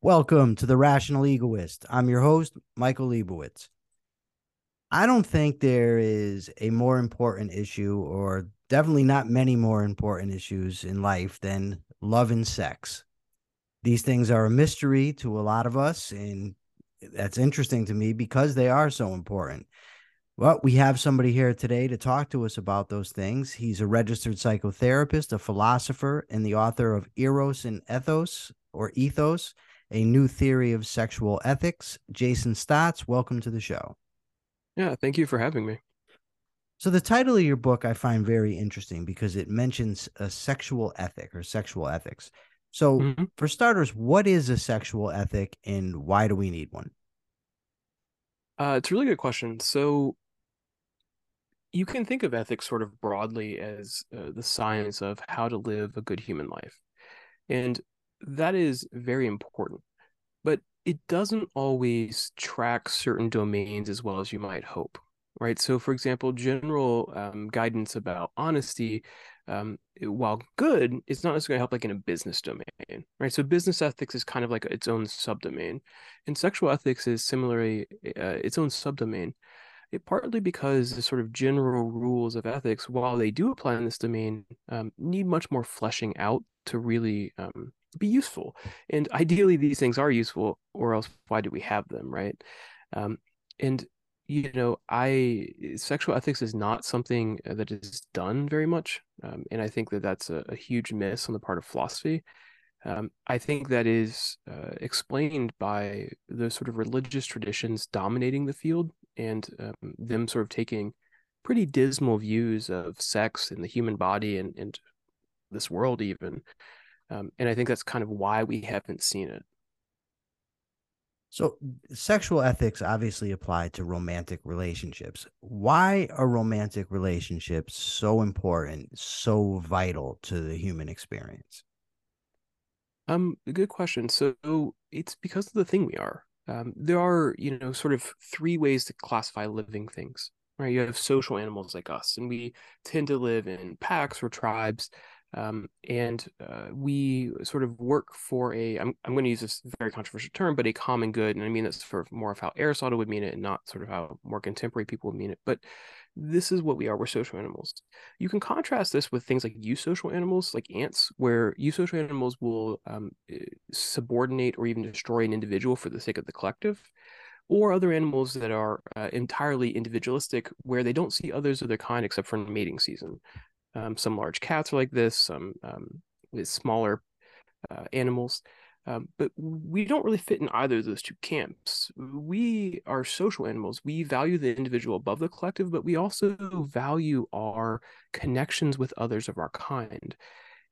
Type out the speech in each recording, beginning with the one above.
Welcome to the Rational Egoist. I'm your host, Michael Leibowitz. I don't think there is a more important issue, or definitely not many more important issues in life than love and sex. These things are a mystery to a lot of us, and that's interesting to me because they are so important. Well, we have somebody here today to talk to us about those things. He's a registered psychotherapist, a philosopher, and the author of Eros and Ethos or Ethos a new theory of sexual ethics. Jason Stotts, welcome to the show. Yeah, thank you for having me. So, the title of your book I find very interesting because it mentions a sexual ethic or sexual ethics. So, mm-hmm. for starters, what is a sexual ethic and why do we need one? Uh, it's a really good question. So, you can think of ethics sort of broadly as uh, the science of how to live a good human life. And that is very important, but it doesn't always track certain domains as well as you might hope, right? So, for example, general um, guidance about honesty, um, while good, it's not necessarily help like in a business domain, right? So, business ethics is kind of like its own subdomain, and sexual ethics is similarly uh, its own subdomain. It partly because the sort of general rules of ethics, while they do apply in this domain, um, need much more fleshing out to really um, be useful. And ideally, these things are useful, or else why do we have them, right? Um, and you know, I sexual ethics is not something that is done very much, um, and I think that that's a, a, huge miss on the part of philosophy. Um, I think that is uh, explained by the sort of religious traditions dominating the field and um, them sort of taking pretty dismal views of sex and the human body and, and this world even um, and I think that's kind of why we haven't seen it. So, sexual ethics obviously apply to romantic relationships. Why are romantic relationships so important, so vital to the human experience? Um, good question. So it's because of the thing we are. Um, there are, you know, sort of three ways to classify living things. Right? You have social animals like us, and we tend to live in packs or tribes um, and uh, we sort of work for a I'm, I'm going to use this very controversial term but a common good and i mean that's for more of how aristotle would mean it and not sort of how more contemporary people would mean it but this is what we are we're social animals you can contrast this with things like eusocial animals like ants where eusocial animals will um, eh, subordinate or even destroy an individual for the sake of the collective or other animals that are uh, entirely individualistic where they don't see others of their kind except for mating season um, some large cats are like this, some um, with smaller uh, animals. Um, but we don't really fit in either of those two camps. We are social animals. We value the individual above the collective, but we also value our connections with others of our kind.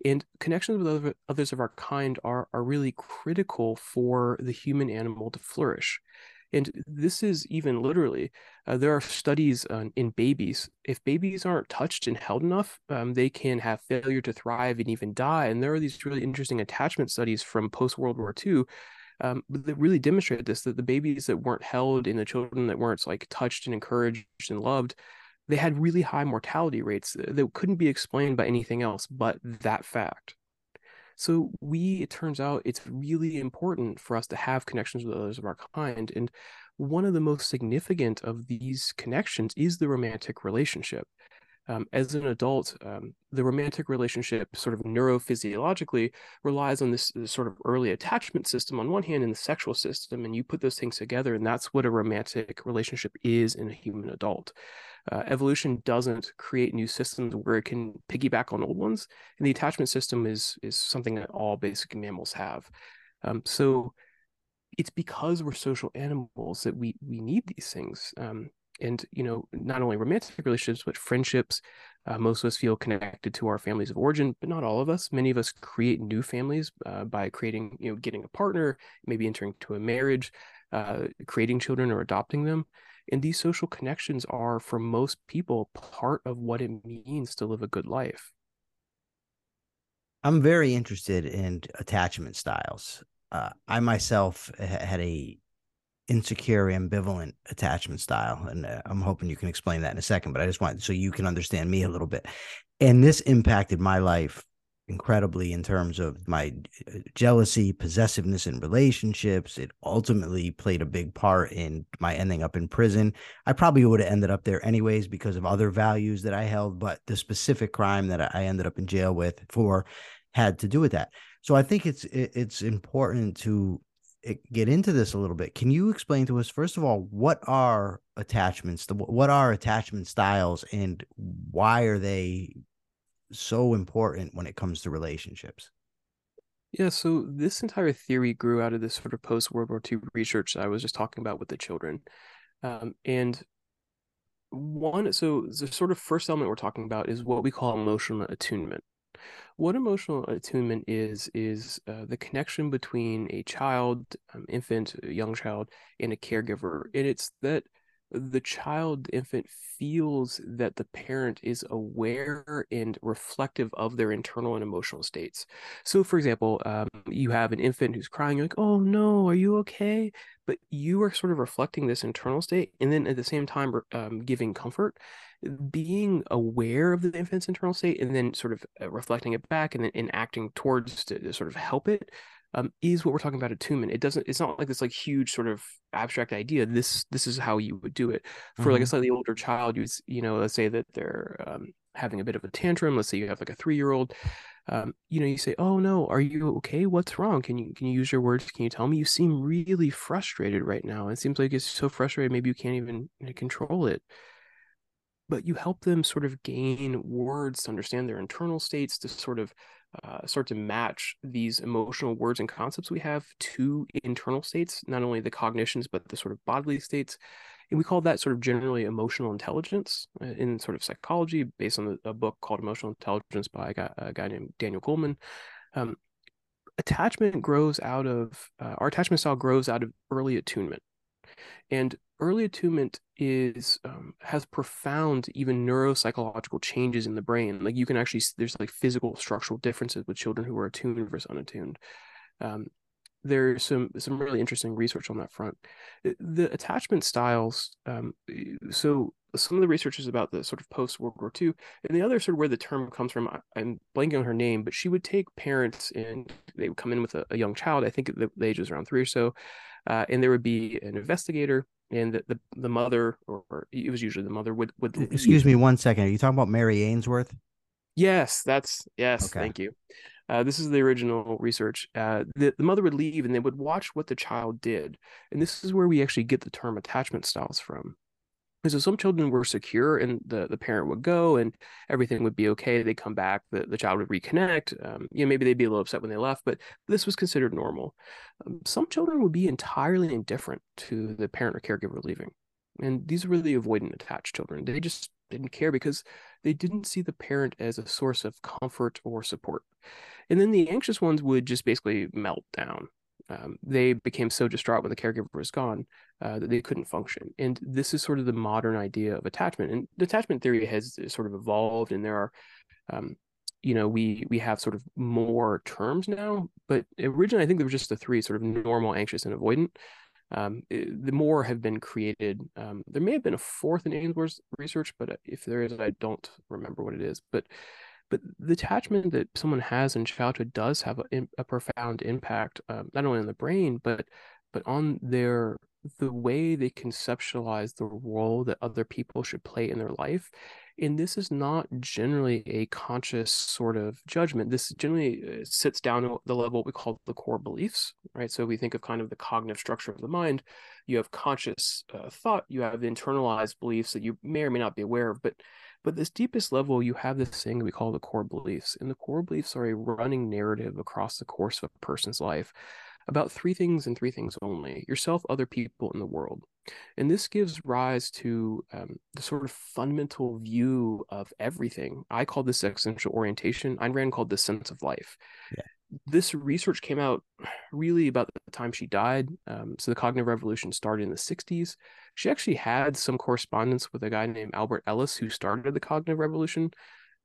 And connections with other, others of our kind are, are really critical for the human animal to flourish. And this is even literally, uh, there are studies uh, in babies. If babies aren't touched and held enough, um, they can have failure to thrive and even die. And there are these really interesting attachment studies from post World War II um, that really demonstrate this that the babies that weren't held and the children that weren't like touched and encouraged and loved, they had really high mortality rates that couldn't be explained by anything else but that fact. So we, it turns out, it's really important for us to have connections with others of our kind. And one of the most significant of these connections is the romantic relationship. Um, as an adult, um, the romantic relationship, sort of neurophysiologically, relies on this, this, sort of early attachment system on one hand and the sexual system. And you put those things together, and that's what a romantic relationship is in a human adult uh, evolution doesn't create new systems where it can piggyback on old ones and the attachment system is is something that all basic mammals have um, so it's because we're social animals that we we need these things um, and you know not only romantic relationships but friendships uh, most of us feel connected to our families of origin but not all of us many of us create new families uh, by creating you know getting a partner maybe entering into a marriage uh, creating children or adopting them and these social connections are, for most people, part of what it means to live a good life. I'm very interested in attachment styles. Uh, I myself had a insecure, ambivalent attachment style, and uh, I'm hoping you can explain that in a second. But I just want so you can understand me a little bit. And this impacted my life incredibly in terms of my uh, jealousy, possessiveness in relationships. It ultimately played a big part in my ending up in prison. I probably would have ended up there anyways because of other values that I held, but the specific crime that I ended up in jail with for had to do with that. So I think it's it's important to get into this a little bit. Can you explain to us first of all what are attachments? What are attachment styles and why are they so important when it comes to relationships? Yeah, so this entire theory grew out of this sort of post World War II research that I was just talking about with the children. Um, and one, so the sort of first element we're talking about is what we call emotional attunement. What emotional attunement is, is uh, the connection between a child, um, infant, young child, and a caregiver. And it's that the child infant feels that the parent is aware and reflective of their internal and emotional states. So for example um, you have an infant who's crying you're like oh no are you okay? But you are sort of reflecting this internal state and then at the same time um, giving comfort. Being aware of the infant's internal state and then sort of uh, reflecting it back and then and acting towards to, to sort of help it um, is what we're talking about attunement. It doesn't. It's not like this like huge sort of abstract idea. This this is how you would do it for mm-hmm. like a mm-hmm. slightly older child. You you know, let's say that they're um, having a bit of a tantrum. Let's say you have like a three year old. Um, you know, you say, "Oh no, are you okay? What's wrong? Can you can you use your words? Can you tell me? You seem really frustrated right now. It seems like it's so frustrated. Maybe you can't even control it." But you help them sort of gain words to understand their internal states, to sort of uh, start to match these emotional words and concepts we have to internal states, not only the cognitions, but the sort of bodily states. And we call that sort of generally emotional intelligence uh, in sort of psychology, based on a book called Emotional Intelligence by a guy, a guy named Daniel Goleman. Um, attachment grows out of, uh, our attachment style grows out of early attunement. And early attunement is um, has profound even neuropsychological changes in the brain like you can actually there's like physical structural differences with children who are attuned versus unattuned um, there's some some really interesting research on that front the attachment styles um, so some of the research is about the sort of post World War II, and the other sort of where the term comes from. I'm blanking on her name, but she would take parents and they would come in with a, a young child. I think the, the age was around three or so, uh, and there would be an investigator and the, the, the mother or, or, it was usually the mother would would excuse me one second are you talking about mary ainsworth? Yes that's yes okay. thank you. Uh, this is the original research. Uh, the, the mother would leave and they would watch what the child did. And this is where we actually get the term attachment styles from so some children were secure and the, the parent would go and everything would be okay. They'd come back, the, the child would reconnect. Um, you know, maybe they'd be a little upset when they left, but this was considered normal. Um, some children would be entirely indifferent to the parent or caregiver leaving. And these were the avoidant attached children. They just didn't care because they didn't see the parent as a source of comfort or support. And then the anxious ones would just basically melt down um, they became so distraught when the caregiver was gone uh, that they couldn't function. And this is sort of the modern idea of attachment. And attachment theory has sort of evolved, and there are, um, you know, we we have sort of more terms now. But originally, I think there were just the three sort of normal, anxious, and avoidant. Um, it, the more have been created. Um, there may have been a fourth in Ainsworth's research, but uh, if there is, I don't remember what it is. But but the attachment that someone has in childhood does have a, a profound impact um, not only on the brain but but on their the way they conceptualize the role that other people should play in their life. And this is not generally a conscious sort of judgment. This generally uh, sits down at the level we call the core beliefs right? So we think of kind of the cognitive structure of the mind you have conscious uh, thought you have internalized beliefs that you may or may not be aware of but but this deepest level, you have this thing we call the core beliefs. And the core beliefs are a running narrative across the course of a person's life about three things and three things only yourself, other people, and the world. And this gives rise to um, the sort of fundamental view of everything. I call this existential orientation. Ayn Rand called this sense of life. Yeah this research came out really about the time she died. Um, so the cognitive revolution started in the 60s. She actually had some correspondence with a guy named Albert Ellis who started the cognitive revolution.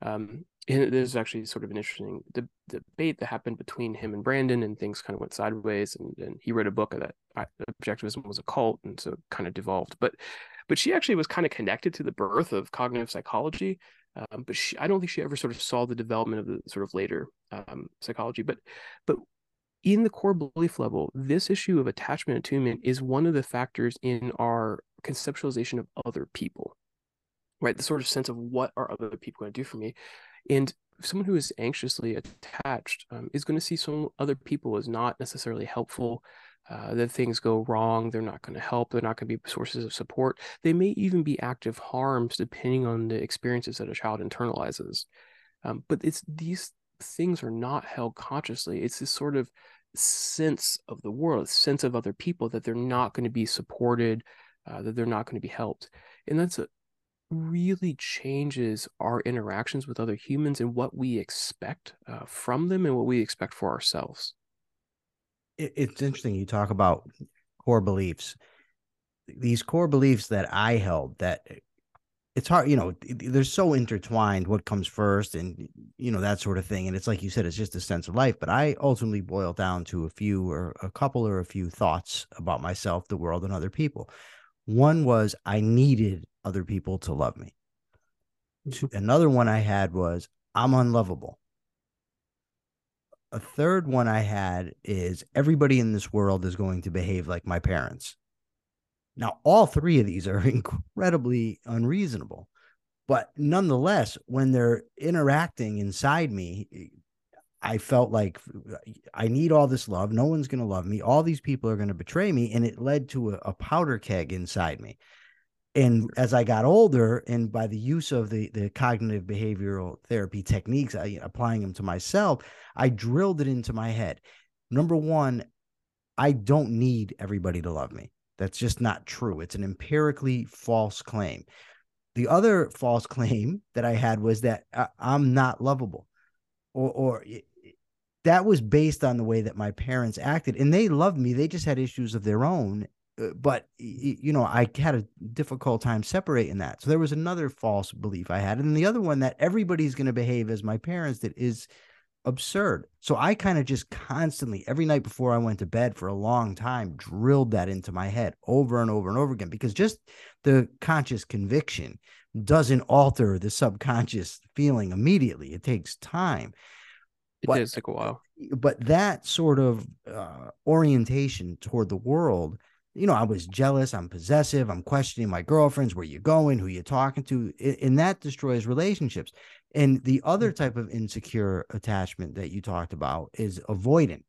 Um, and there's actually sort of an interesting de- debate that happened between him and Branden, and things kind of went sideways. And, and he wrote a book that objectivism was a cult, and so kind of devolved. But but she actually was kind of connected to the birth of cognitive psychology Um, but she, I don't think she ever sort of saw the development of the sort of later um, psychology. But but in the core belief level, this issue of attachment attunement is one of the factors in our conceptualization of other people, right? The sort of sense of what are other people going to do for me, and someone who is anxiously attached um, is going to see some other people as not necessarily helpful. Uh, that things go wrong, they're not going to help, they're not going to be sources of support. They may even be active harms depending on the experiences that a child internalizes. Um, but it's these things are not held consciously. It's this sort of sense of the world, sense of other people that they're not going to be supported, uh, that they're not going to be helped. And that's a really changes our interactions with other humans and what we expect uh, from them and what we expect for ourselves. It's interesting you talk about core beliefs. These core beliefs that I held that it's hard, you know, they're so intertwined what comes first and, you know, that sort of thing. And it's like you said, it's just a sense of life. But I ultimately boil down to a few or a couple or a few thoughts about myself, the world, and other people. One was I needed other people to love me. Mm-hmm. Another one I had was I'm unlovable. A third one I had is everybody in this world is going to behave like my parents. Now, all three of these are incredibly unreasonable, but nonetheless, when they're interacting inside me, eh, I felt like I need all this love. No one's going to love me. All these people are going to betray me. And it led to a, a, powder keg inside me. And as I got older, and by the use of the, the cognitive behavioral therapy techniques, I, applying them to myself, I drilled it into my head. Number one, I don't need everybody to love me. That's just not true. It's an empirically false claim. The other false claim that I had was that uh, I'm not lovable, or, or that was based on the way that my parents acted, and they loved me. They just had issues of their own. Uh, but you know, I had a difficult time separating that. So there was another false belief I had, and the other one that everybody's going to behave as my parents that is absurd. So I kind of just constantly, every night before I went to bed for a long time, drilled that into my head over and over and over again because just the conscious conviction doesn't alter the subconscious feeling immediately. It takes time. It but, does take a while. But that sort of uh, orientation toward the world you know, I was jealous, I'm possessive, I'm questioning my girlfriends, where you going, who you talking to, and that destroys relationships. And the other mm. type of insecure attachment that you talked about is avoidant.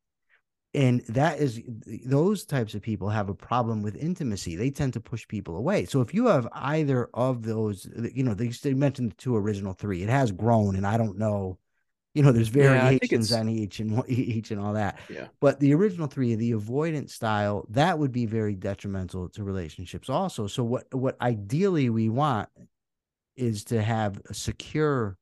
And that is those types of people have a problem with intimacy. They tend to push people away. So if you have either of those, you know, they, they mentioned the two original three, it has grown, and I don't know you know there's variations yeah, on each and each and all that yeah but the original three the avoidant style that would be very detrimental to relationships also so what what ideally we want is to have a secure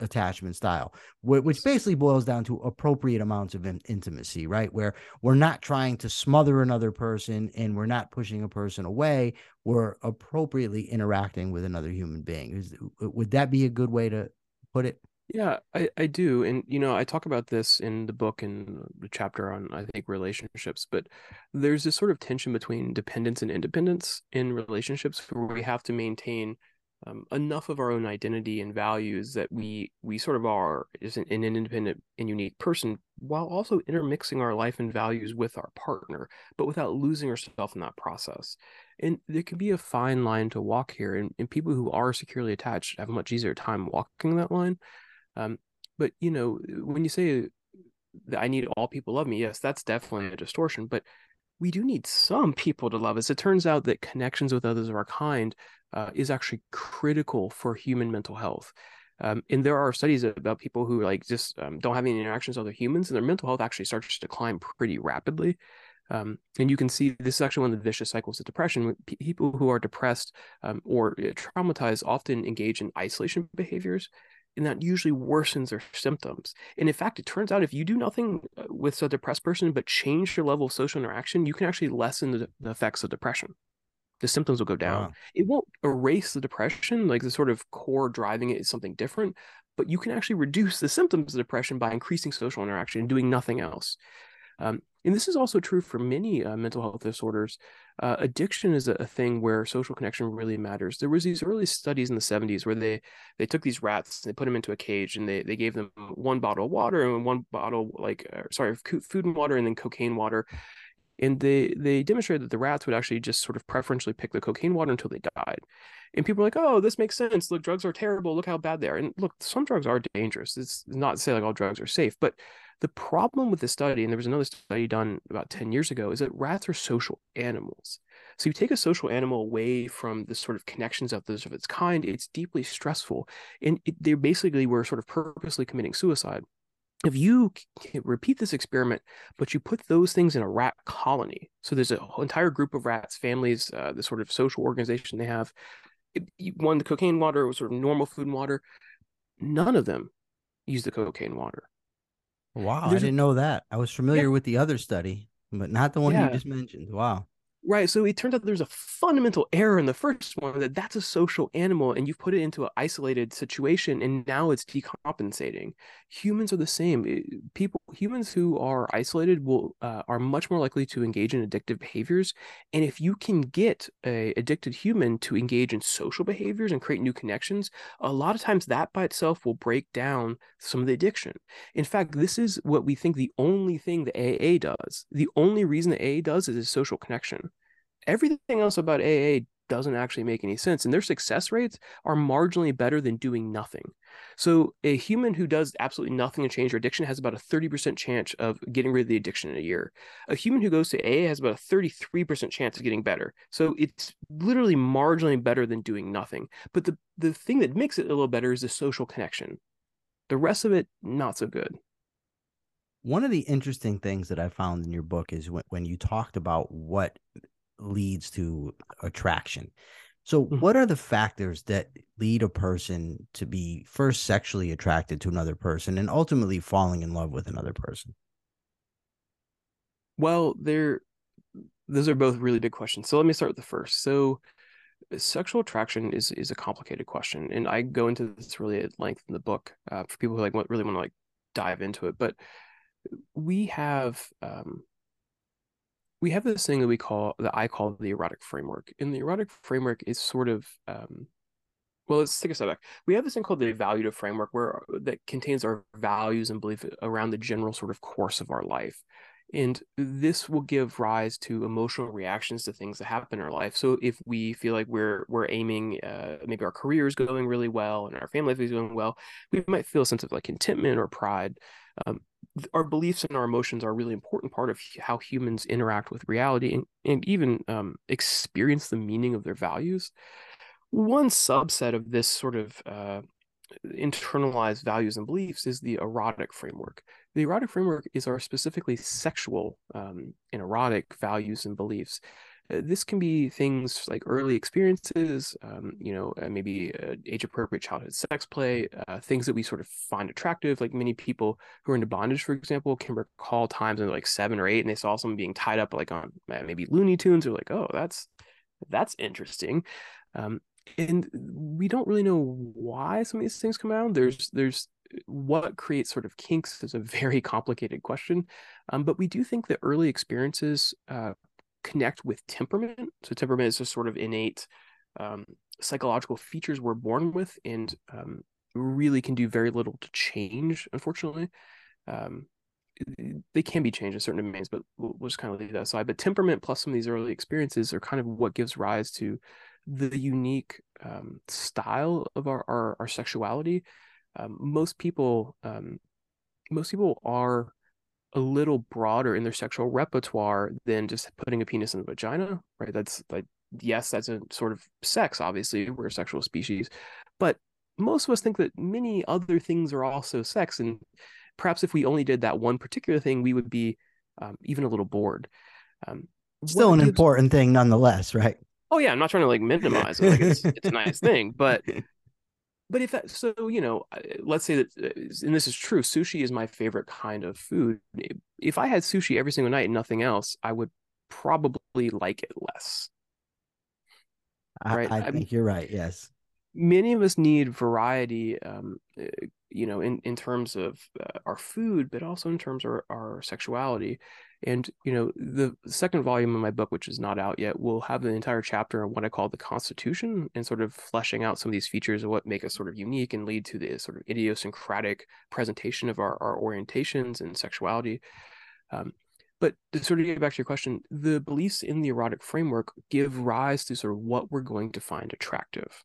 attachment style which basically boils down to appropriate amounts of intimacy right? Where we're not trying to smother another person and we're not pushing a person away. We're appropriately interacting with another human being. Is, would that be a good way to put it? Yeah, I, I do. And, you know, I talk about this in the book and the chapter on, I think, relationships, but there's this sort of tension between dependence and independence in relationships where we have to maintain um, enough of our own identity and values that we we sort of are is an, an independent and unique person while also intermixing our life and values with our partner, but without losing ourselves in that process. And there can be a fine line to walk here. And, and people who are securely attached have a much easier time walking that line um, but you know, when you say that I need all people love me, yes, that's definitely a distortion. But we do need some people to love us. It turns out that connections with others of our kind uh, is actually critical for human mental health. Um, and there are studies about people who like just um, don't have any interactions with other humans, and their mental health actually starts to decline pretty rapidly. Um, and you can see this is actually one of the vicious cycles of depression. People who are depressed um, or uh, traumatized often engage in isolation behaviors and that usually worsens their symptoms. And in fact, it turns out if you do nothing uh, with a depressed person but change your level of social interaction, you can actually lessen the, the effects of depression. The symptoms will go down. Wow. It won't erase the depression, like the sort of core driving it is something different, but you can actually reduce the symptoms of depression by increasing social interaction and doing nothing else. Um, and this is also true for many uh, mental health disorders. Uh, addiction is a, a, thing where social connection really matters. There was these early studies in the 70s where they they took these rats, and they put them into a cage, and they they gave them one bottle of water and one bottle like uh, sorry food and water and then cocaine water, and they they demonstrated that the rats would actually just sort of preferentially pick the cocaine water until they died. And people are like oh this makes sense. Look drugs are terrible. Look how bad they are. And look some drugs are dangerous. It's not to say like all drugs are safe but the problem with this study and there was another study done about 10 years ago is that rats are social animals. So you take a social animal away from the sort of connections of those of its kind it's deeply stressful and it, they basically were sort of purposely committing suicide if you repeat this experiment, but you put those things in a rat colony, so there's an entire group of rats, families, uh, the sort of social organization they have, one the cocaine water was sort of normal food and water. None of them use the cocaine water. Wow, there's I didn't a, know that. I was familiar yeah. with the other study, but not the one yeah. you just mentioned. Wow. Right. So it turns out there's a fundamental error in the first one that that's a social animal and you've put it into an isolated situation and now it's decompensating. Humans are the same. People, humans who are isolated will uh, are much more likely to engage in addictive behaviors. And if you can get a addicted human to engage in social behaviors and create new connections, a lot of times that by itself will break down some of the addiction. In fact, this is what we think the only thing the AA does. The only reason the AA does is a social connection everything else about AA doesn't actually make any sense. And their success rates are marginally better than doing nothing. So a human who does absolutely nothing to change their addiction has about a 30% chance of getting rid of the addiction in a year. A human who goes to AA has about a 33% chance of getting better. So it's literally marginally better than doing nothing. But the, the thing that makes it a little better is the social connection. The rest of it, not so good. One of the interesting things that I found in your book is when, when you talked about what leads to attraction. So, mm-hmm. what are the factors that lead a person to be first sexually attracted to another person and ultimately falling in love with another person? Well, there, those are both really big questions. So let me start with the first. So, sexual attraction is is a complicated question, and I go into this really at length in the book uh, for people who like really want to like dive into it. But we have um, we have this thing that we call that I call the erotic framework. And the erotic framework is sort of um, well, let's take a step back. We have this thing called the evaluative framework where that contains our values and belief around the general sort of course of our life. And this will give rise to emotional reactions to things that happen in our life. So if we feel like we're we're aiming, uh, maybe our career is going really well and our family life is going well, we might feel a sense of like contentment or pride. Um, our beliefs and our emotions are a really important part of how humans interact with reality and, and even um, experience the meaning of their values. One subset of this sort of uh, internalized values and beliefs is the erotic framework. The erotic framework is our specifically sexual um, and erotic values and beliefs. Uh, this can be things like early experiences, um, you know, uh, maybe uh, age appropriate childhood sex play, uh, things that we sort of find attractive. Like many people who are into bondage, for example, can recall times when like seven or eight and they saw someone being tied up like on uh, maybe Looney Tunes. Or like, oh, that's that's interesting. Um, and we don't really know why some of these things come out. There's there's what creates sort of kinks is a very complicated question, um, but we do think that early experiences uh, connect with temperament. So temperament is a sort of innate um, psychological features we're born with, and um, really can do very little to change. Unfortunately, um, they can be changed in certain domains, but we'll, we'll just kind of leave that aside. But temperament plus some of these early experiences are kind of what gives rise to the unique um, style of our our, our sexuality. Um, most people, um, most people are a little broader in their sexual repertoire than just putting a penis in the vagina, right? That's like yes, that's a sort of sex. Obviously, we're a sexual species, but most of us think that many other things are also sex, and perhaps if we only did that one particular thing, we would be um, even a little bored. Um, Still an gives... important thing, nonetheless, right? Oh yeah, I'm not trying to like minimize it. Like it's, it's a nice thing, but but if that so you know let's say that uh, and this is true sushi is my favorite kind of food if i had sushi every single night and nothing else i would probably like it less right? I, I think I you're right yes many of us need variety um, you know, in, in terms of uh, our food, but also in terms of our, our sexuality. And, you know, the second volume of my book, which is not out yet, will have an entire chapter on what I call the Constitution and sort of fleshing out some of these features of what make us sort of unique and lead to the sort of idiosyncratic presentation of our, our orientations and sexuality. Um, but to sort of get back to your question, the beliefs in the erotic framework give rise to sort of what we're going to find attractive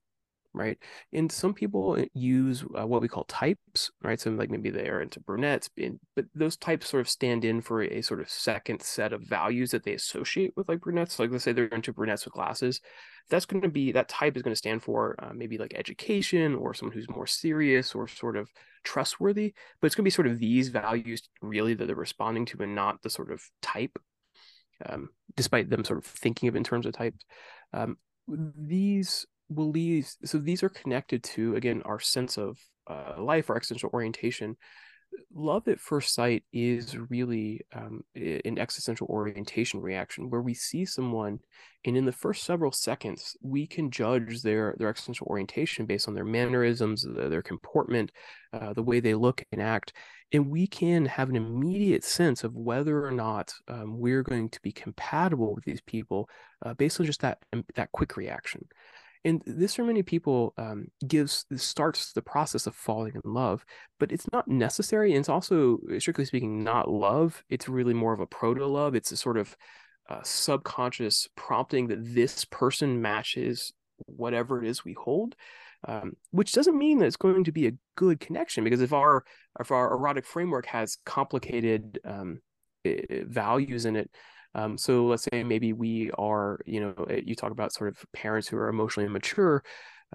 right? And some people uh, use uh, what we call types, right? So like maybe they are into brunettes, but those types sort of stand in for a sort of second set of values that they associate with like brunettes. Like let's say they're into brunettes with glasses, that's going to be that type is going to stand for uh, maybe like education or someone who's more serious or sort of trustworthy. But it's going to be sort of these values really that they're responding to, and not the sort of type. Um, despite them sort of thinking of in terms of types, um, these believes so these are connected to again our sense of uh, life our existential orientation. Love at first sight is really um, an existential orientation reaction where we see someone and in the first several seconds we can judge their their existential orientation based on their mannerisms their, comportment uh, the way they look and act and we can have an immediate sense of whether or not um, we're going to be compatible with these people uh, based on just that um, that quick reaction and this for many people um, gives starts the process of falling in love but it's not necessary and it's also strictly speaking not love. It's really more of a proto love it's a sort of uh, subconscious prompting that this person matches whatever it is we hold um, which doesn't mean that it's going to be a good connection because if our if our erotic framework has complicated um, values in it um, so let's say maybe we are, you know, eh, you talk about sort of parents who are emotionally immature.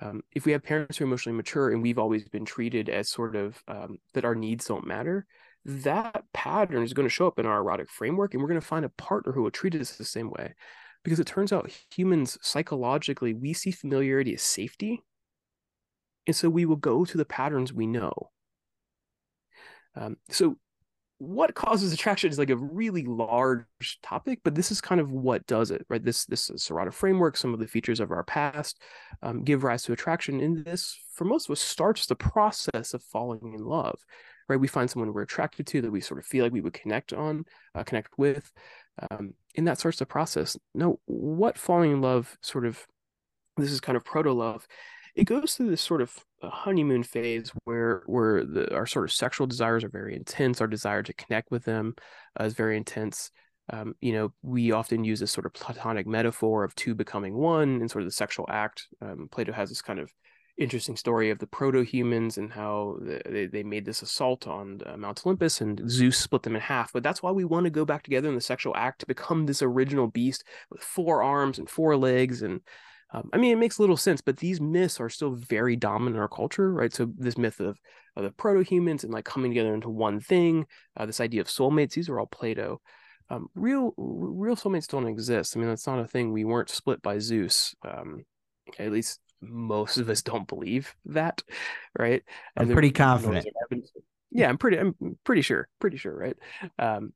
Um, if we have parents who are emotionally mature and we've always been treated as sort of um, that our needs don't matter, that pattern is going to show up in our erotic framework, and we're going to find a partner who will treat us the same way. Because it turns out humans psychologically, we see familiarity as safety. And so we will go to the patterns we know. Um, so what causes attraction is like a really large topic, but this is kind of what does it, right? This this is Serata framework, some of the features of our past um, give rise to attraction. And this, for most of us, starts the process of falling in love, right? We find someone we're attracted to that we sort of feel like we would connect on, uh, connect with, um, and that starts the process. Now, what falling in love sort of this is kind of proto love it goes through this sort of uh, honeymoon phase where where the, our sort of sexual desires are very intense. Our desire to connect with them uh, is very intense. Um, you know, we often use this sort of platonic metaphor of two becoming one in sort of the sexual act. Um, Plato has this kind of interesting story of the proto-humans and how they, they made this assault on Mount Olympus and Zeus split them in half. But that's why we want to go back together in the sexual act to become this original beast with four arms and four legs and um, I mean, it makes little sense, but these myths are still very dominant in our culture, right? So this myth of, of the proto-humans and like coming together into one thing, uh, this idea of soulmates, these are all Plato. Um, real real soulmates don't exist. I mean, that's not a thing. We weren't split by Zeus. Um, at least most of us don't believe that, right? And I'm pretty confident. Yeah, I'm pretty. I'm pretty sure. Pretty sure, right? Um,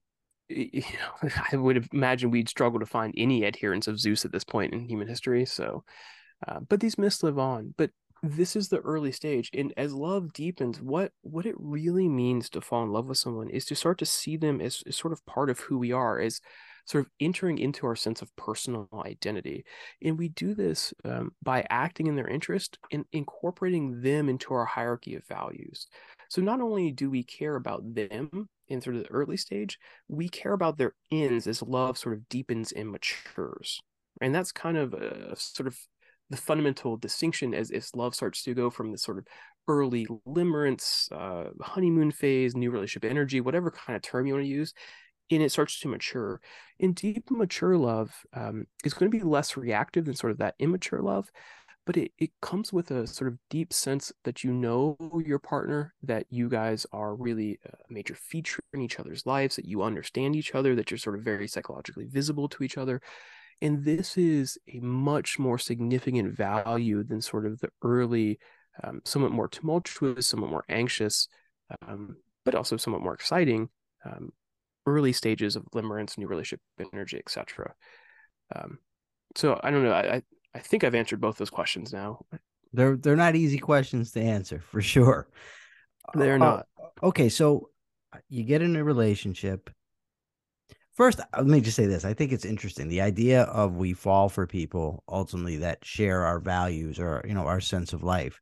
you know, I would imagine we'd struggle to find any adherents of Zeus at this point in human history. So, uh, but these myths live on. But this is the early stage, and as love deepens, what what it really means to fall in love with someone is to start to see them as, as sort of part of who we are, as sort of entering into our sense of personal identity. And we do this um, by acting in their interest and incorporating them into our hierarchy of values. So not only do we care about them in sort of the early stage, we care about their ends as love sort of deepens and matures. And that's kind of a sort of the fundamental distinction as, as love starts to go from the sort of early limerence, uh, honeymoon phase, new relationship energy, whatever kind of term you want to use, and it starts to mature. In deep mature love um, is going to be less reactive than sort of that immature love, but it, it comes with a sort of deep sense that you know your partner, that you guys are really a major feature in each other's lives, that you understand each other, that you're sort of very psychologically visible to each other. And this is a much more significant value than sort of the early, um, somewhat more tumultuous, somewhat more anxious, um, but also somewhat more exciting um, early stages of limerence, new relationship energy, etc. Um, so I don't know. I, I I think I've answered both those questions now. They're they're not easy questions to answer for sure. They're Uh, not. okay, so uh, you get in a relationship. First, uh, let me just say this. I think it's interesting. The idea of we fall for people ultimately that share our values or, you know, our sense of life.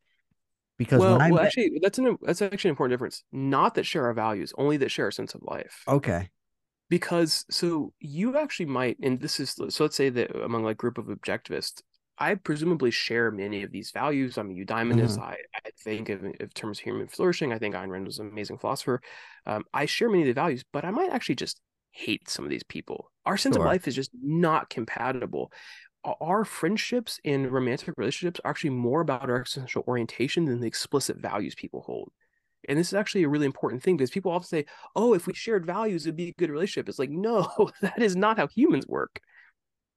Because Well, well, met, actually, that's an that's actually an important difference. Not that share our values, only that share a sense of life. okay, because so you actually might and this is so let's say that among like group of objectivists i presumably share many of these values i'm a eudaemonist mhm, I, I think of, in terms of human flourishing i think Ayn Rand was an amazing philosopher um, i share many of the values but i might actually just hate some of these people our sense of life is just not compatible our friendships and romantic relationships are actually more about our existential orientation than the explicit values people hold and this is actually a really important thing because people often say, oh, if we shared values, it'd be a good relationship. It's like, no, that is not how humans work.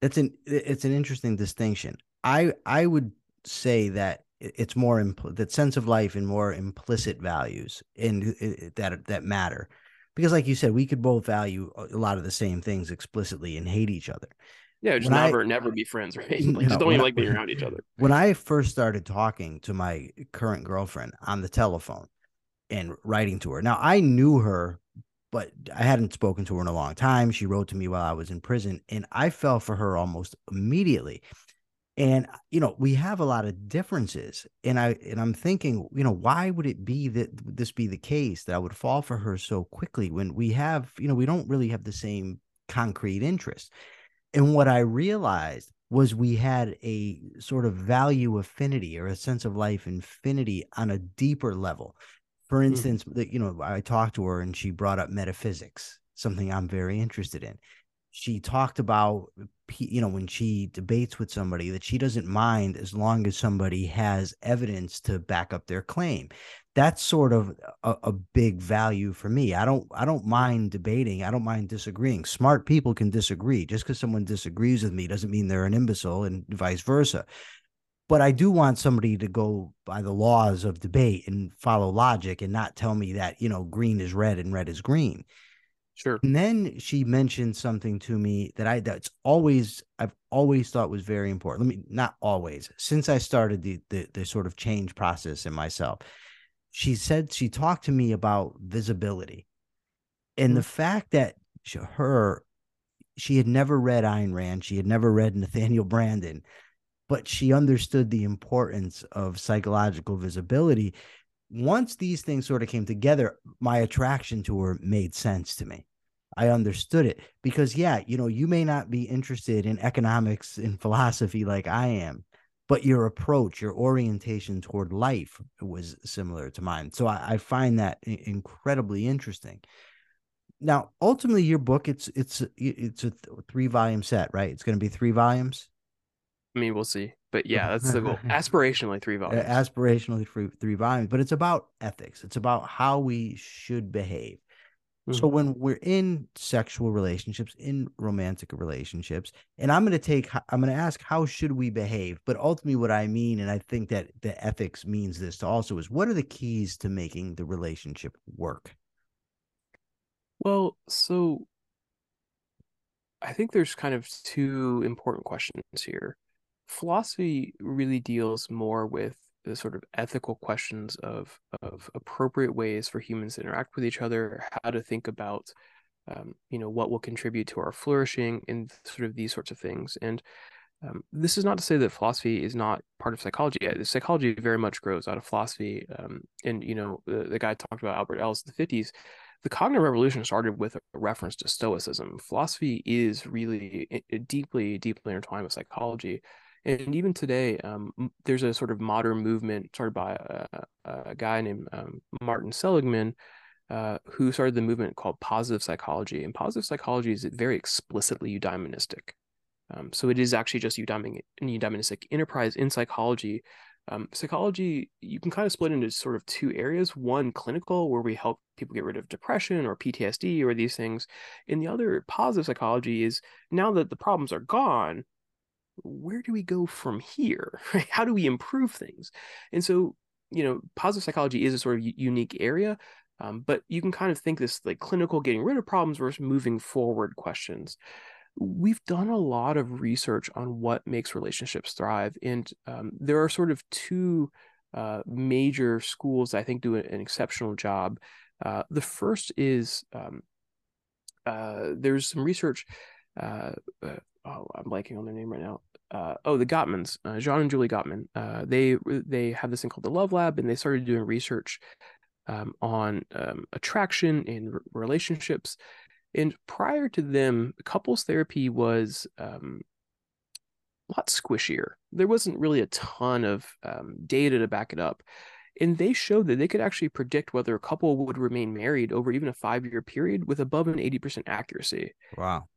That's an it's an interesting distinction. I I would say that it's more impl- that sense of life and more implicit values in uh, uh, that that matter. Because like you said, we could both value a lot of the same things explicitly and hate each other. Yeah, just When I never, never be friends, right? Like, just no, don't even I, like being around each other. when I first started talking to my current girlfriend on the telephone and writing to her. Now I knew her, but I hadn't spoken to her in a long time. She wrote to me while I was in prison, and I fell for her almost immediately. And you know, we have a lot of differences, and I and I'm thinking, you know, why would it be that this be the case that I would fall for her so quickly when we have, you know, we don't really have the same concrete interest. And what I realized was we had a sort of value affinity or a sense of life infinity on a deeper level. For Mhm. instance, that you know, I talked to her and she brought up metaphysics, something I'm very interested in. She talked about you know when she debates with somebody that she doesn't mind as long as somebody has evidence to back up their claim. That's sort of a, a, big value for me. I don't i don't mind debating. I don't mind disagreeing. Smart people can disagree. Just because someone disagrees with me doesn't mean they're an imbecile and vice versa. But i do want somebody to go by the laws of debate and follow logic and not tell me that you know green is red and red is green Sure. and then she mentioned something to me that I that's always I've always thought was very important. Let me not always since I started the the, the sort of change process in myself. She said she talked to me about visibility and Mhm. the fact that she, her she had never read Ayn Rand, she had never read Nathaniel Branden, but she understood the importance of psychological visibility once these things sort of came together, my attraction to her made sense to me. I understood it because, yeah, you know, you may not be interested in economics and philosophy like I am, but your approach, your orientation toward life was similar to mine. So I, I find that incredibly interesting. Now, ultimately, your book it's it's it's a three volume set, right? It's going to be three volumes. I mean, we'll see. But yeah, that's the goal. Aspirationally, three volumes. Aspirationally, three, three volumes, but it's about ethics. It's about how we should behave. Mm-hmm. So when we're in sexual relationships, in romantic relationships, and I'm going to take, I'm going to ask, how should we behave? But ultimately, what I mean, and I think that the ethics means this to also is what are the keys to making the relationship work? Well, so I think there's kind of two important questions here philosophy really deals more with the sort of ethical questions of of appropriate ways for humans to interact with each other, how to think about um, you know what will contribute to our flourishing and sort of these sorts of things. And um, this is not to say that philosophy is not part of psychology. Psychology very much grows out of philosophy. Um, and you know the, the guy talked about Albert Ellis in the fifties. The cognitive revolution started with a reference to Stoicism. Philosophy is really deeply, deeply intertwined with psychology and even today, um, there's a sort of modern movement started by a, a guy named um, Martin Seligman, uh, who started the movement called positive psychology. And positive psychology is very explicitly eudaimonistic. Um, so it is actually just a eudaimonistic enterprise in psychology. Um, psychology, you can kind of split into sort of two areas. One, clinical, where we help people get rid of depression or PTSD or these things. And the other, positive psychology, is now that the problems are gone, where do we go from here? How do we improve things? And so, you know, positive psychology is a sort of unique area, um, but you can kind of think this like clinical getting rid of problems versus moving forward questions. We've done a lot of research on what makes relationships thrive, and um, there are sort of two uh, major schools I think do an exceptional job. Uh, the first is um, uh, there's some research. Uh, uh, oh, I'm blanking on their name right now. Uh, oh, the Gottmans, John and Julie Gottman. Uh, they they have this thing called the Love Lab, and they started doing research um, on um, attraction and relationships. And prior to them, couples therapy was um, a lot squishier. There wasn't really a ton of um, data to back it up. And they showed that they could actually predict whether a couple would remain married over even a five year period with above an 80% accuracy. Wow.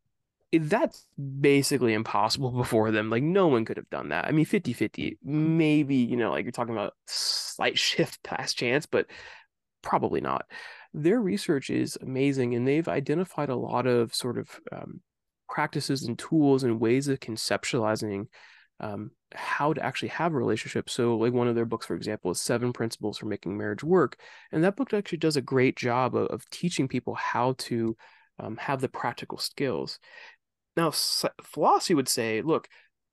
That's basically impossible before them. Like, no one could have done that. I mean, 50 50, maybe, you know, like you're talking about slight shift past chance, but probably not. Their research is amazing, and they've identified a lot of sort of um, practices and tools and ways of conceptualizing um, how to actually have a relationship. So, like one of their books, for example, is Seven Principles for Making Marriage Work, and that book actually does a great job of, of teaching people how to um, have the practical skills. Now, philosophy would say, look,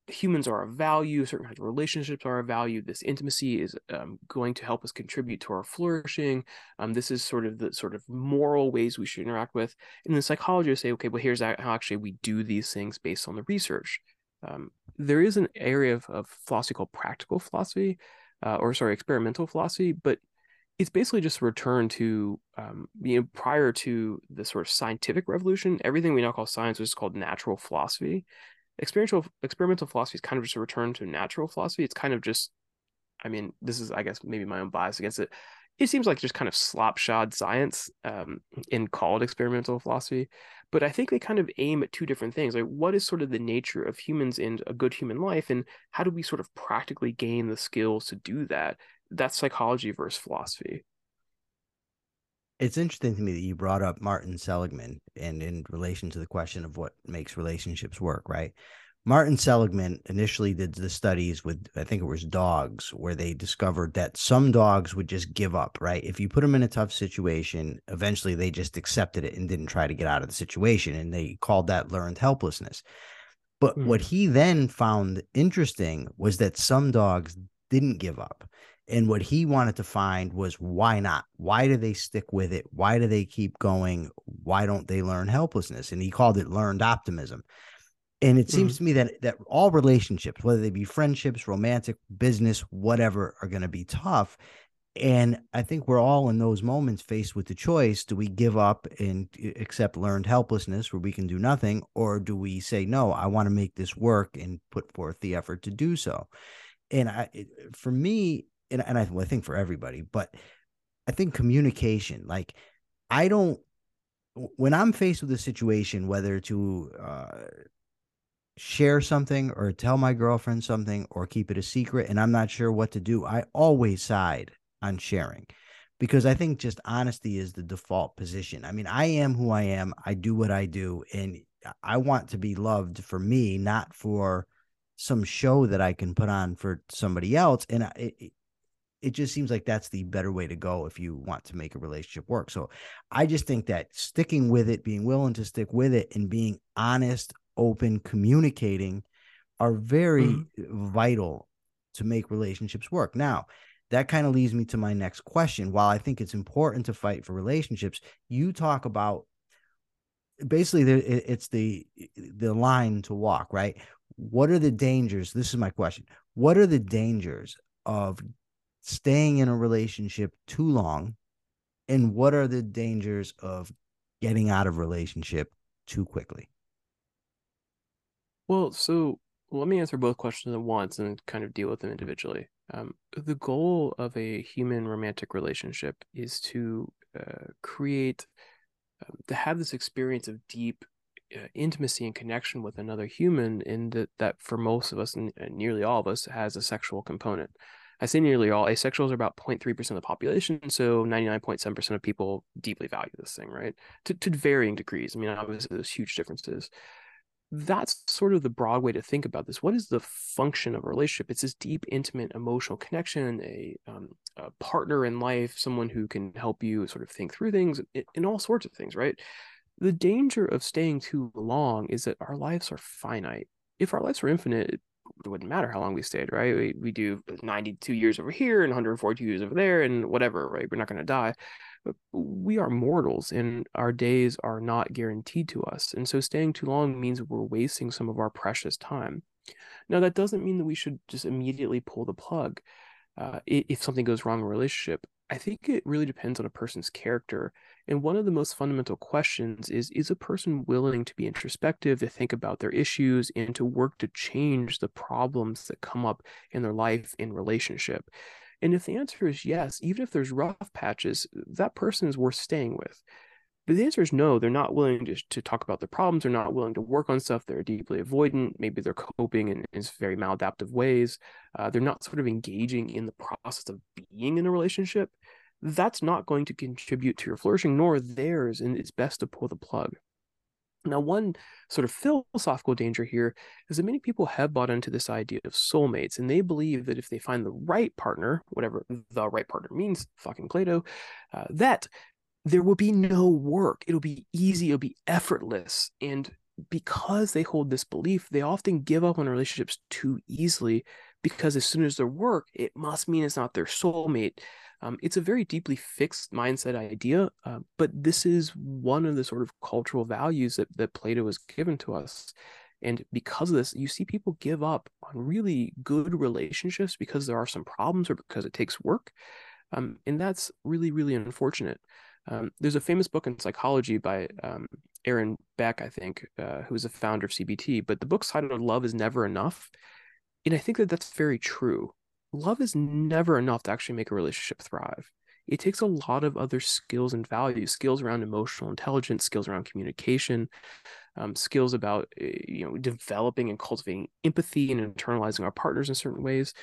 humans are of value, certain kinds of relationships are of value. This intimacy is um, going to help us contribute to our flourishing. Um, this is sort of the sort of moral ways we should interact with. And the psychologists say, okay, well, here's how actually we do these things based on the research. Um, there is an area of, of, philosophy called practical philosophy, uh, or sorry, experimental philosophy, but it's basically just a return to um, you know prior to the sort of scientific revolution everything we now call science was called natural philosophy experiential experimental philosophy is kind of just a return to natural philosophy. It's kind of just, I mean, this is I guess maybe my own bias against it. It seems like just kind of slopshod science um, in called experimental philosophy, but I think they kind of aim at two different things. Like, what is sort of the nature of humans and a good human life, and how do we sort of practically gain the skills to do that? That's psychology versus philosophy it's interesting to me that you brought up Martin Seligman and in relation to the question of what makes relationships work, right? Martin Seligman initially did the studies with, I think it was dogs, where they discovered that some dogs would just give up, right? If you put them in a tough situation, eventually they just accepted it and didn't try to get out of the situation. And they called that learned helplessness. But mm. what he then found interesting was that some dogs didn't give up. And what he wanted to find was why not? Why do they stick with it? Why do they keep going? Why don't they learn helplessness? And he called it learned optimism. And it seems mm-hmm. to me that that all relationships, whether they be friendships, romantic, business, whatever, are going to be tough. And I think we're all in those moments faced with the choice: do we give up and accept learned helplessness, where we can do nothing, or do we say no? I want to make this work and put forth the effort to do so. And I, for me, and, and I, well, I think for everybody, but I think communication, like I don't, when I'm faced with a situation, whether to uh, share something or tell my girlfriend something or keep it a secret, and I'm not sure what to do, I always side on sharing because I think just honesty is the default position. I mean, I am who I am, I do what I do, and I want to be loved for me, not for some show that I can put on for somebody else. And it, it just seems like that's the better way to go if you want to make a relationship work. So I just think that sticking with it, being willing to stick with it, and being honest, open, communicating are very mm-hmm. vital to make relationships work. Now, that kind of leads me to my next question. While I think it's important to fight for relationships, you talk about basically it's the the line to walk, right? What are the dangers? This is my question. What are the dangers of staying in a relationship too long and what are the dangers of getting out of relationship too quickly? Well so let me answer both questions at once and kind of deal with them individually. Um, the goal of a human romantic relationship is to uh, create um, to have this experience of deep uh, intimacy and connection with another human in that that for most of us and nearly all of us has a sexual component I say nearly all asexuals are about 0.3% of the population. So 99.7% of people deeply value this thing, right? To, to varying degrees. I mean, obviously, there's huge differences. That's sort of the broad way to think about this. What is the function of a relationship? It's this deep, intimate, emotional connection, a, um, a partner in life, someone who can help you sort of think through things in all sorts of things, right? The danger of staying too long is that our lives are finite. If our lives were infinite, it wouldn't matter how long we stayed, right? We, we do 92 years over here and 142 years over there and whatever, right? We're not going to die. But we are mortals and our days are not guaranteed to us. And so staying too long means we're wasting some of our precious time. Now, that doesn't mean that we should just immediately pull the plug uh, if something goes wrong in a relationship. I think it really depends on a person's character. And one of the most fundamental questions is Is a person willing to be introspective, to think about their issues, and to work to change the problems that come up in their life in relationship? And if the answer is yes, even if there's rough patches, that person is worth staying with. But the answer is no, they're not willing to, to talk about their problems. They're not willing to work on stuff. They're deeply avoidant. Maybe they're coping in, in very maladaptive ways. Uh, they're not sort of engaging in the process of being in a relationship. That's not going to contribute to your flourishing, nor theirs. And it's best to pull the plug. Now, one sort of philosophical danger here is that many people have bought into this idea of soulmates, and they believe that if they find the right partner, whatever the right partner means, fucking Plato, uh, that there will be no work. It'll be easy, it'll be effortless. And because they hold this belief, they often give up on relationships too easily because as soon as their work, it must mean it's not their soulmate. Um, it's a very deeply fixed mindset idea, uh, but this is one of the sort of cultural values that, that Plato has given to us. And because of this, you see people give up on really good relationships because there are some problems or because it takes work. Um, and that's really, really unfortunate. Um, there's a famous book in psychology by um, Aaron Beck, I think, uh, who's a founder of CBT, but the book's titled Love is Never Enough. And I think that that's very true love is never enough to actually make a relationship thrive. It takes a lot of other skills and values, skills around emotional intelligence, skills around communication, um, skills about eh, you know developing and cultivating empathy and internalizing our partners in certain ways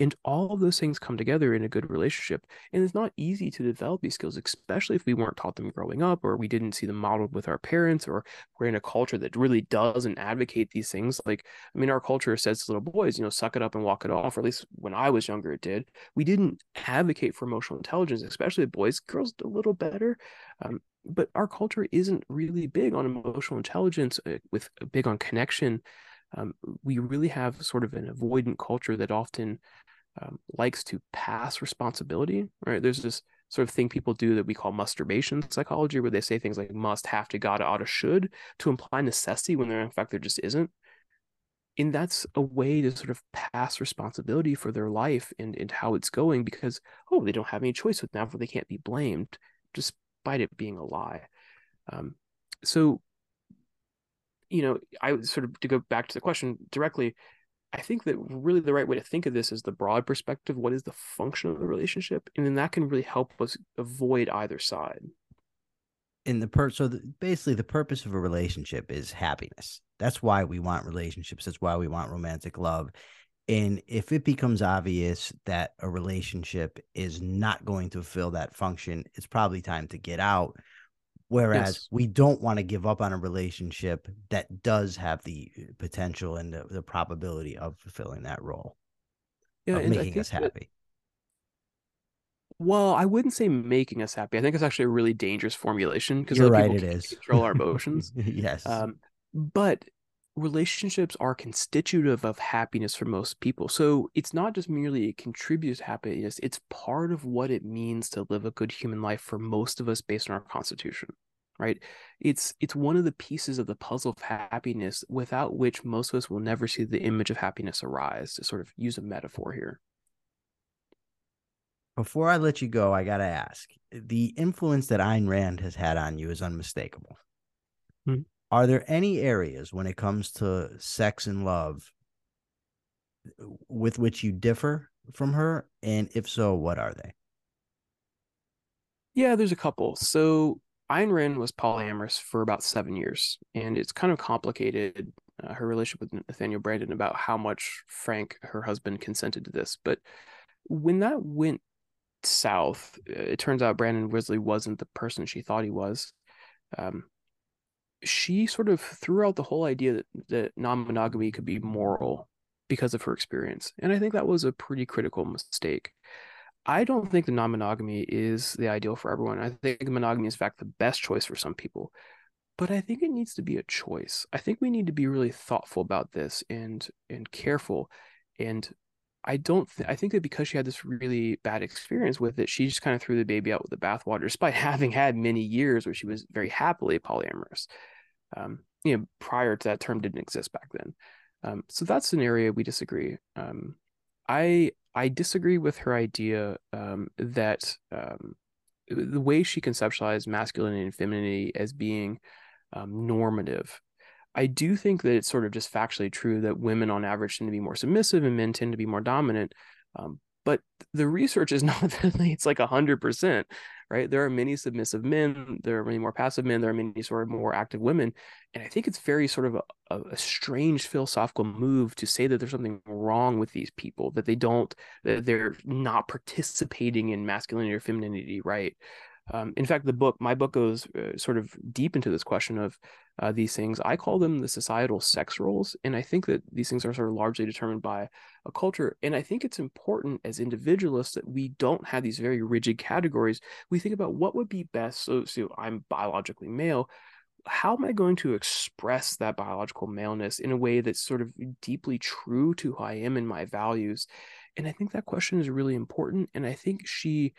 and all of those things come together in a good relationship. And it's not easy to develop these skills, especially if we weren't taught them growing up or we didn't see them modeled with our parents or we're in a culture that really doesn't advocate these things. Like, I mean, our culture says to little boys, you know, suck it up and walk it off, or at least when I was younger, it did. We didn't advocate for emotional intelligence, especially boys. Girls a little better. Um, but our culture isn't really big on emotional intelligence, uh, with big on connection. Um, we really have sort of an avoidant culture that often um, likes to pass responsibility, right? There's this sort of thing people do that we call masturbation psychology, where they say things like must, have to, gotta, oughta, should to imply necessity when there in fact there just isn't. And that's a way to sort of pass responsibility for their life and, and how it's going because, oh, they don't have any choice with now, for they can't be blamed, despite it being a lie. Um, so, you know, I sort of to go back to the question directly, I think that really the right way to think of this is the broad perspective. What is the function of the relationship? And then that can really help us avoid either side. In the per so the, basically the purpose of a relationship is happiness. That's why we want relationships. That's why we want romantic love. And if it becomes obvious that a relationship is not going to fulfill that function, it's probably time to get out Whereas yes. we don't want to give up on a relationship that does have the uh, potential and the, the probability of fulfilling that role. Yeah, of making us happy. That, well, I wouldn't say making us happy. I think it's actually a really dangerous formulation because you're right. It is control our emotions. yes. Um, but relationships are constitutive of happiness for most people. So it's not just merely it contributes to happiness, it's part of what it means to live a good human life for most of us based on our constitution. Right? It's it's one of the pieces of the puzzle of happiness without which most of us will never see the image of happiness arise, to sort of use a metaphor here. Before I let you go, I gotta ask. The influence that Ayn Rand has had on you is unmistakable. Mm-hmm are there any areas when it comes to sex and love with which you differ from her? And if so what are they? Yeah there's a couple. So Ayn Rand was polyamorous for about seven years and it's kind of complicated uh, her relationship with Nathaniel Branden about how much Frank her husband consented to this. But when that went south it turns out Branden really wasn't the person she thought he was. Um, she sort of threw out the whole idea that, that non-monogamy could be moral because of her experience and i think that was a pretty critical mistake i don't think the non-monogamy is the ideal for everyone i think monogamy is in fact the best choice for some people but I think it needs to be a choice. I think we need to be really thoughtful about this and and careful. And I don't. Th- I think that because she had this really bad experience with it, she just kind of threw the baby out with the bathwater, despite having had many years where she was very happily polyamorous. Um, you know, prior to that term didn't exist back then. Um, so that's an area we disagree. Um, I I disagree with her idea um, that um, the way she conceptualized masculinity and femininity as being um, normative. I do think that it's sort of just factually true that women on average tend to be more submissive and men tend to be more dominant. Um, but the research is not that it's like a hundred percent right? There are many submissive men, there are many more passive men, there are many sort of more active women. And I think it's very sort of a, a, strange philosophical move to say that there's something wrong with these people, that they don't, that they're not participating in masculinity or femininity, right? Um, in fact, the book, my book goes uh, sort of deep into this question of uh, these things. I call them the societal sex roles. And I think that these things are sort of largely determined by a culture. And I think it's important as individualists that we don't have these very rigid categories. We think about what would be best. So, so I'm biologically male. How am I going to express that biological maleness in a way that's sort of deeply true to who I am and my values? And I think that question is really important. And I think she,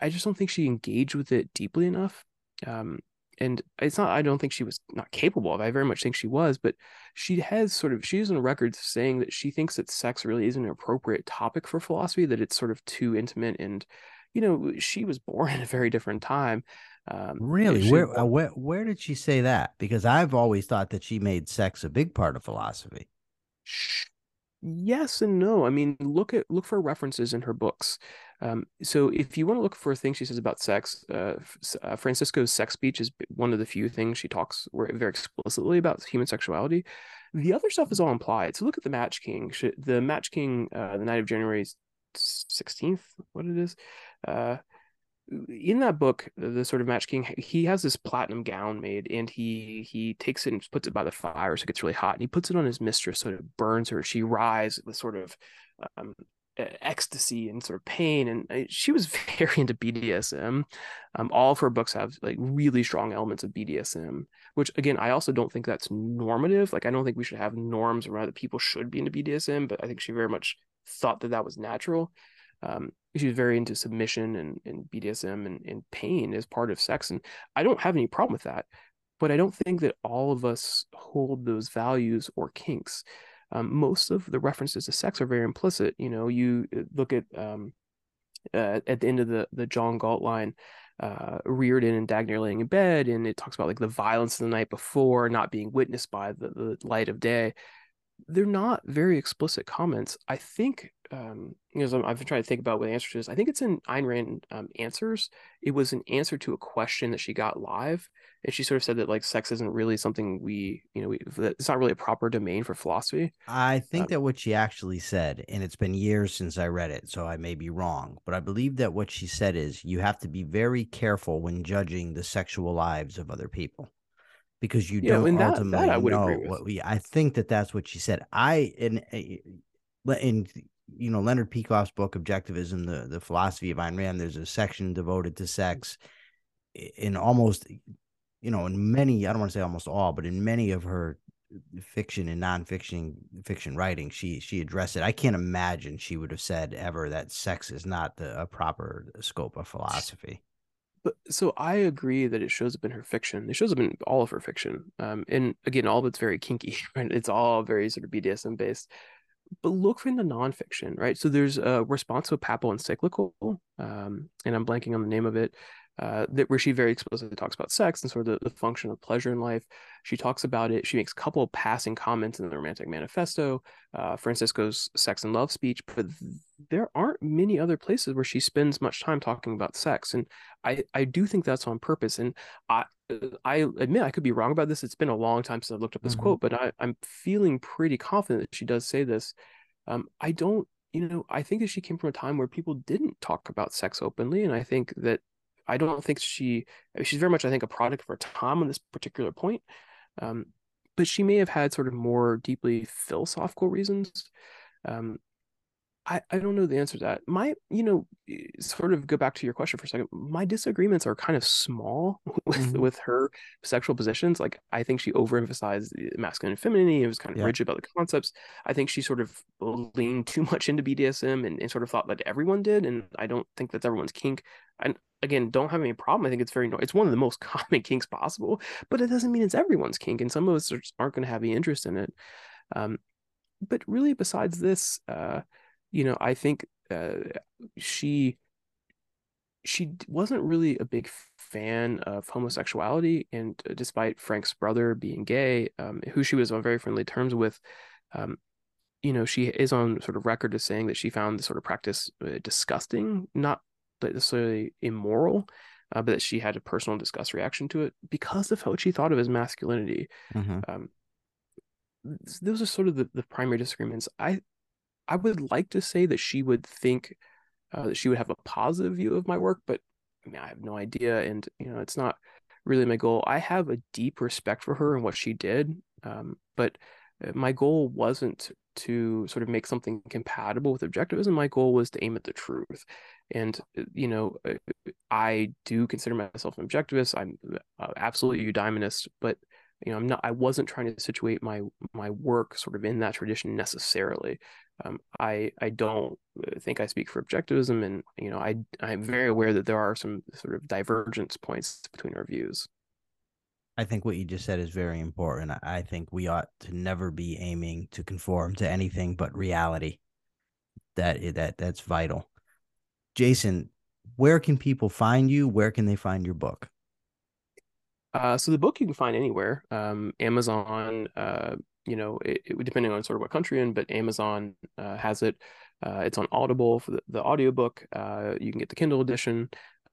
I just don't think she engaged with it deeply enough. Um, and it's not, I don't think she was not capable of, I very much think she was, but she has sort of, she's on record saying that she thinks that sex really isn't an appropriate topic for philosophy, that it's sort of too intimate. And, you know, she was born in a very different time. Um, really? She, where, uh, where, where did she say that? Because I've always thought that she made sex a big part of philosophy. Yes and no. I mean, look at look for references in her books. Um, so if you want to look for things she says about sex, uh, uh, Francisco's sex speech is one of the few things she talks very explicitly about human sexuality. The other stuff is all implied. So look at the Match King. The Match King, uh, the night of January 16th, what it is. In that book, the sort of Match King, he has this platinum gown made, and he he takes it and puts it by the fire so it gets really hot, and he puts it on his mistress so it burns her. She writhes with sort of um, ecstasy and sort of pain and uh, she was very into bdsm um, all of her books have like really strong elements of bdsm which again i also don't think that's normative like i don't think we should have norms around that people should be into bdsm but i think she very much thought that that was natural um, she was very into submission and, and bdsm and, and pain as part of sex and i don't have any problem with that but i don't think that all of us hold those values or kinks um, most of the references to sex are very implicit. You know, you uh, look at um, uh, at the end of the the John Galt line, uh, Rearden and Dagny laying in bed, and it talks about like the violence of the night before, not being witnessed by the, the light of day. They're not very explicit comments. I think, um, you know, I've been trying to think about what the answer to this. I think it's in Ayn Rand um, Answers. It was an answer to a question that she got live, and she sort of said that like sex isn't really something we you know we, it's not really a proper domain for philosophy i think um, that what she actually said and it's been years since i read it so i may be wrong but i believe that what she said is you have to be very careful when judging the sexual lives of other people because you don't that, ultimately that I know what we i think that that's what she said i in eh, in you know leonard peikoff's book objectivism the the philosophy of ayn rand there's a section devoted to sex in almost you know, in many, I don't want to say almost all, but in many of her fiction and nonfiction fiction writing, she she addressed it. I can't imagine she would have said ever that sex is not the, a proper scope of philosophy. But so I agree that it shows up in her fiction. It shows up in all of her fiction. Um, and again, all of it's very kinky, right? It's all very sort of BDSM based. But look for the nonfiction, right? So there's a response to a papal encyclical, um, and I'm blanking on the name of it, uh, that where she very explicitly talks about sex and sort of the, the, function of pleasure in life. She talks about it. She makes a couple of passing comments in the Romantic Manifesto, uh, Francisco's Sex and Love speech, but there aren't many other places where she spends much time talking about sex, and I I do think that's on purpose. And I I admit I could be wrong about this. It's been a long time since I looked up this mm-hmm. quote, but I, I'm feeling pretty confident that she does say this. Um, I don't you know, I think that she came from a time where people didn't talk about sex openly, and I think that I don't think she she's very much I think a product of her time on this particular point. Um, but she may have had sort of more deeply philosophical reasons. Um, I, I don't know the answer to that. My, you know, sort of go back to your question for a second. My disagreements are kind of small with mm-hmm. with her sexual positions. Like I think she overemphasized masculine and femininity. It was kind of yeah. rigid about the concepts. I think she sort of leaned too much into BDSM and, and sort of thought that everyone did. And I don't think that's everyone's kink. And again, don't have any problem. I think it's very it's one of the most common kinks possible, but it doesn't mean it's everyone's kink. And some of us just aren't going to have any interest in it. Um, but really, besides this, uh, you know, I think uh, she she wasn't really a big fan of homosexuality, and uh, despite Frank's brother being gay, um, who she was on very friendly terms with, um, you know, she is on sort of record as saying that she found the sort of practice uh, disgusting, not necessarily immoral, uh, but that she had a personal disgust reaction to it because of how she thought of as masculinity. Mm-hmm. Um, those are sort of the, the primary disagreements. I I would like to say that she would think uh, that she would have a positive view of my work, but I mean, I have no idea, and you know, it's not really my goal. I have a deep respect for her and what she did, um, but uh, my goal wasn't to sort of make something compatible with objectivism. My goal was to aim at the truth, and uh, you know, uh, I do consider myself an objectivist. I'm absolutely eudaimonist, but you know, I'm not. I wasn't trying to situate my my work sort of in that tradition necessarily um, I I don't uh, think I speak for objectivism, and you know I I'm very aware that there are some sort of divergence points between our views. I think what you just said is very important. I think we ought to never be aiming to conform to anything but reality. That that that's vital. Jason, where can people find you? Where can they find your book? Uh, so the book you can find anywhere, um, Amazon, uh, you know, it, it, depending on sort of what country in, but Amazon uh, has it. Uh, it's on Audible for the, the audiobook. Uh, you can get the Kindle edition.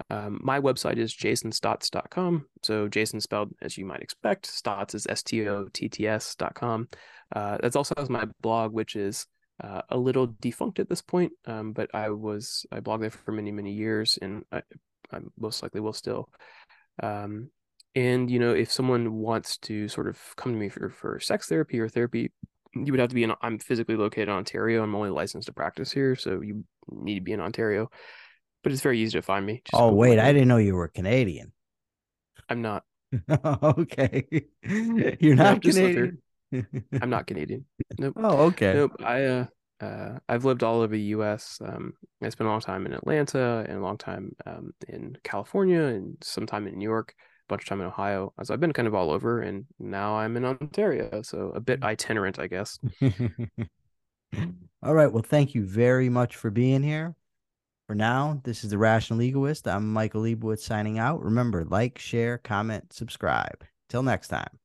Um, my website is jasonstotts.com. So Jason spelled as you might expect. Stotts is S T O T T S.com. Uh, that's also has my blog, which is uh, a little defunct at this point. Um, but I was I blogged there for many many years, and I, I most likely will still. Um, and you know, if someone wants to sort of come to me for, for sex therapy or therapy, you would have to be in. I'm physically located in Ontario. I'm only licensed to practice here, so you need to be in Ontario. But it's very easy to find me. Just oh wait, I didn't know you were Canadian. I'm not. okay, you're not no, Canadian. I'm not Canadian. Nope. Oh, okay. Nope. I uh, uh, I've lived all over the U.S. Um, I spent a long time in Atlanta and a long time um, in California and some time in New York a bunch of time in Ohio. So I've been kind of all over, and now I'm in Ontario, so a bit mm. itinerant, I guess. all right. Well, thank you very much for being here. For now, this is the Rational Egoist. I'm Michael Leibowitz signing out. Remember, like, share, comment, subscribe. Till next time.